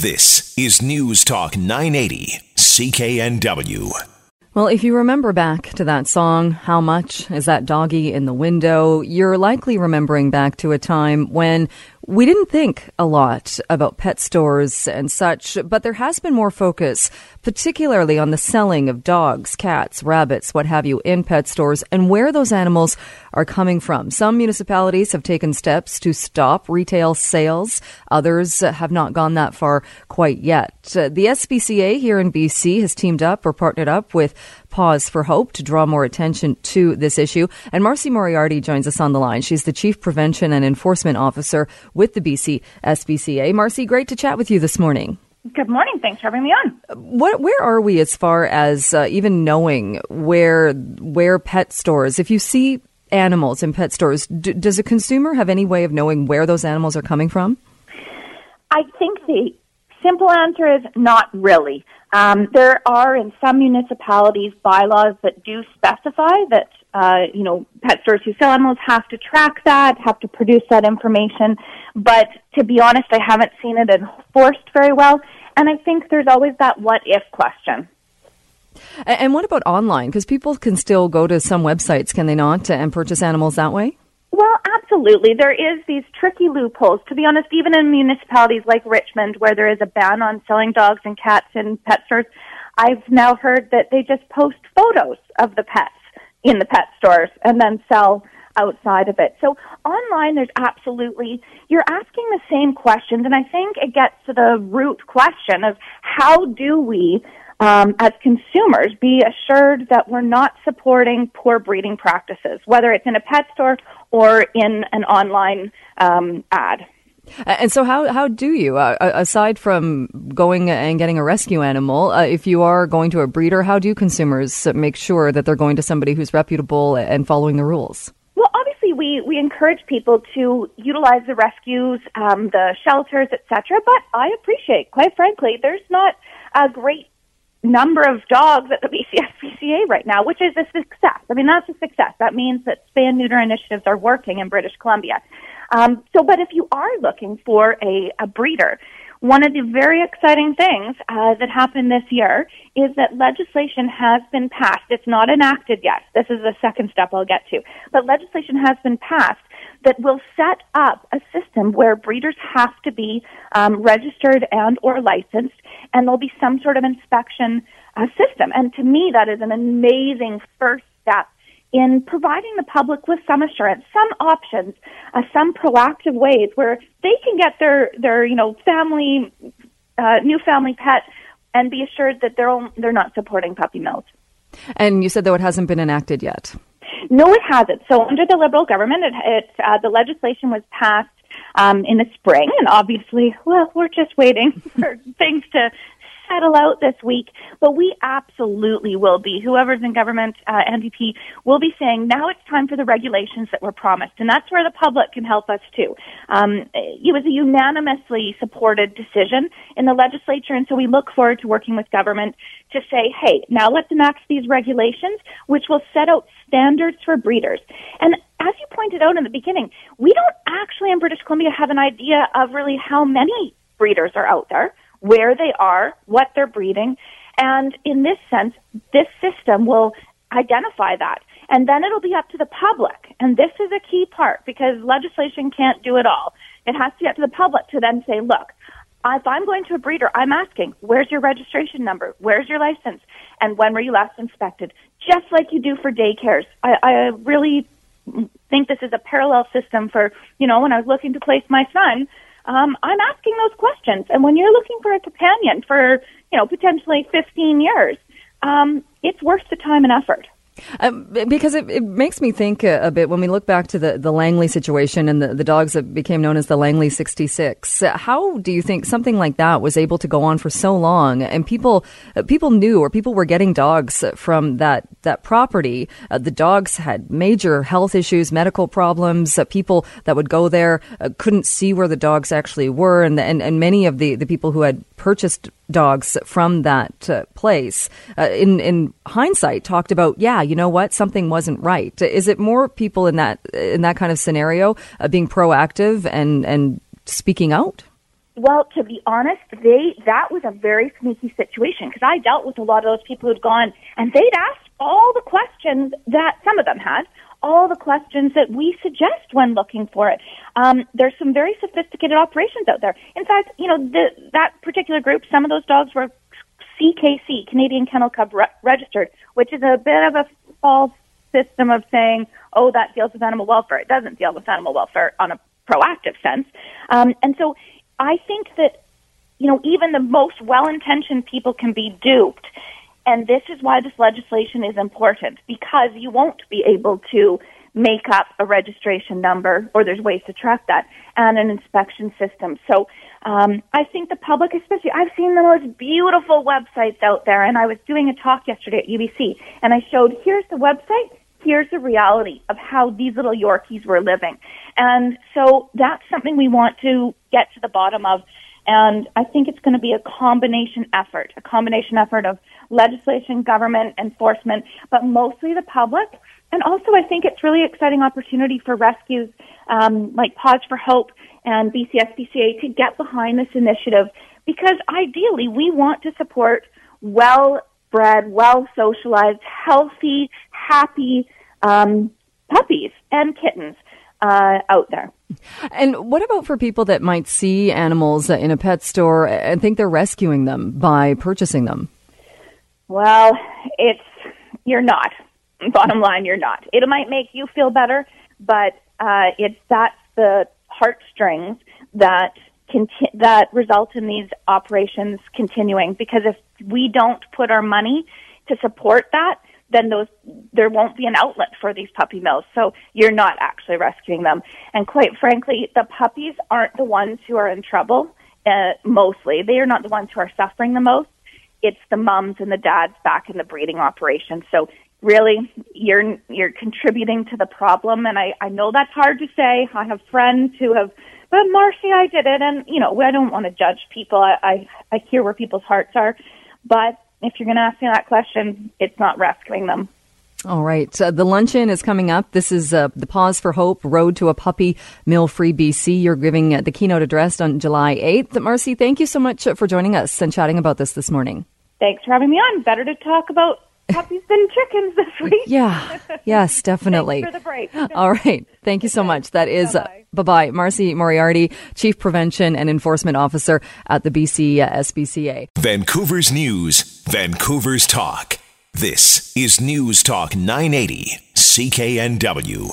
This is News Talk 980, CKNW. Well, if you remember back to that song, How Much is That Doggy in the Window, you're likely remembering back to a time when we didn't think a lot about pet stores and such, but there has been more focus, particularly on the selling of dogs, cats, rabbits, what have you, in pet stores and where those animals are coming from. Some municipalities have taken steps to stop retail sales. Others have not gone that far quite yet. The SPCA here in BC has teamed up or partnered up with Paws for Hope to draw more attention to this issue. And Marcie Moriarty joins us on the line. She's the Chief Prevention and Enforcement Officer with the BC SPCA. Marcie, great to chat with you this morning. Good morning. Thanks for having me on. What, where are we as far as uh, even knowing where where pet stores? If you see animals in pet stores, d- does a consumer have any way of knowing where those animals are coming from? I think the simple answer is not really. Um, there are in some municipalities bylaws that do specify that uh, you know pet stores who sell animals have to track that, have to produce that information. But to be honest, I haven't seen it enforced very well, and I think there's always that what if question. And what about online? Because people can still go to some websites, can they not, and purchase animals that way? Well, absolutely. There is these tricky loopholes. To be honest, even in municipalities like Richmond, where there is a ban on selling dogs and cats in pet stores, I've now heard that they just post photos of the pets in the pet stores and then sell outside of it. So online, there's absolutely, you're asking the same questions, and I think it gets to the root question of how do we um, as consumers, be assured that we're not supporting poor breeding practices, whether it's in a pet store or in an online um, ad. And so, how how do you, uh, aside from going and getting a rescue animal, uh, if you are going to a breeder, how do consumers make sure that they're going to somebody who's reputable and following the rules? Well, obviously, we we encourage people to utilize the rescues, um, the shelters, etc. But I appreciate, quite frankly, there's not a great number of dogs at the Right now, which is a success. I mean, that's a success. That means that spay neuter initiatives are working in British Columbia. Um, so, but if you are looking for a, a breeder, one of the very exciting things uh, that happened this year is that legislation has been passed. It's not enacted yet. This is the second step I'll get to. But legislation has been passed that will set up a system where breeders have to be um, registered and or licensed, and there'll be some sort of inspection uh, system. And to me, that is an amazing first step in providing the public with some assurance, some options, uh, some proactive ways where they can get their their you know family uh, new family pet and be assured that they're own, they're not supporting puppy mills. And you said though it hasn't been enacted yet. No, it hasn't. So under the Liberal government, it, it uh, the legislation was passed um, in the spring, and obviously, well, we're just waiting for things to settle out this week, but we absolutely will be, whoever's in government, uh, NDP, will be saying now it's time for the regulations that were promised. And that's where the public can help us too. Um, it was a unanimously supported decision in the legislature, and so we look forward to working with government to say, hey, now let's enact these regulations, which will set out standards for breeders. And as you pointed out in the beginning, we don't actually in British Columbia have an idea of really how many breeders are out there where they are, what they're breeding. And in this sense, this system will identify that. And then it'll be up to the public. And this is a key part because legislation can't do it all. It has to get to the public to then say, look, if I'm going to a breeder, I'm asking, where's your registration number? Where's your license? And when were you last inspected? Just like you do for daycares. I, I really think this is a parallel system for, you know, when I was looking to place my son, um, I'm asking those questions. And when you're looking for a companion for, you know, potentially 15 years, um, it's worth the time and effort. Um, because it, it, makes me think a, a, bit when we look back to the, the Langley situation and the, the dogs that became known as the Langley 66. How do you think something like that was able to go on for so long and people uh, people knew or people were getting dogs from that, that property? Uh, the dogs had major health issues, medical problems. Uh, people that would go there uh, couldn't see where the dogs actually were. And, and, and many of the, the people who had purchased dogs from that uh, place, uh, in in hindsight, talked about, yeah, you know what, something wasn't right. Is it more people in that in that kind of scenario uh, being proactive and and speaking out? Well, to be honest, they that was a very sneaky situation because I dealt with a lot of those people who'd gone and they'd asked all the questions that some of them had, all the questions that we suggest when looking for it. Um, there's some very sophisticated operations out there. In fact, you know, the, that particular group, some of those dogs were CKC, Canadian Kennel Club re- registered, which is a bit of a false system of saying, oh, that deals with animal welfare. It doesn't deal with animal welfare on a proactive sense. Um, and so I think that, you know, even the most well-intentioned people can be duped. And this is why this legislation is important because you won't be able to make up a registration number or there's ways to track that and an inspection system. So um, I think the public, especially, I've seen the most beautiful websites out there and I was doing a talk yesterday at UBC and I showed here's the website, here's the reality of how these little Yorkies were living. And so that's something we want to get to the bottom of. And I think it's going to be a combination effort, a combination effort of legislation, government, enforcement, but mostly the public. And also, I think it's really exciting opportunity for rescues um, like Paws for Hope and BCSPCA to get behind this initiative because ideally we want to support well bred, well socialized, healthy, happy um, puppies and kittens uh, out there. And what about for people that might see animals in a pet store and think they're rescuing them by purchasing them? Well, it's you're not. Bottom line, you're not. It might make you feel better, but uh, it's that's the heartstrings that conti- that result in these operations continuing. Because if we don't put our money to support that, then those there won't be an outlet for these puppy mills. So you're not actually rescuing them. And quite frankly, the puppies aren't the ones who are in trouble. Uh, mostly, they are not the ones who are suffering the most it's the mums and the dads back in the breeding operation. So really, you're you're contributing to the problem, and I I know that's hard to say. I have friends who have, but Marcie, I did it, and you know I don't want to judge people. I I, I hear where people's hearts are, but if you're going to ask me that question, it's not rescuing them. All right. Uh, the luncheon is coming up. This is uh, the Paws for Hope Road to a Puppy Mill Free BC. You're giving uh, the keynote address on July 8th. Marcie, thank you so much for joining us and chatting about this this morning. Thanks for having me on. Better to talk about puppies than chickens this week. Yeah. Yes, definitely. for the break. All right. Thank you so much. That is uh, bye bye. Marcie Moriarty, Chief Prevention and Enforcement Officer at the BC uh, SPCA. Vancouver's News, Vancouver's Talk. This is News Talk 980, CKNW.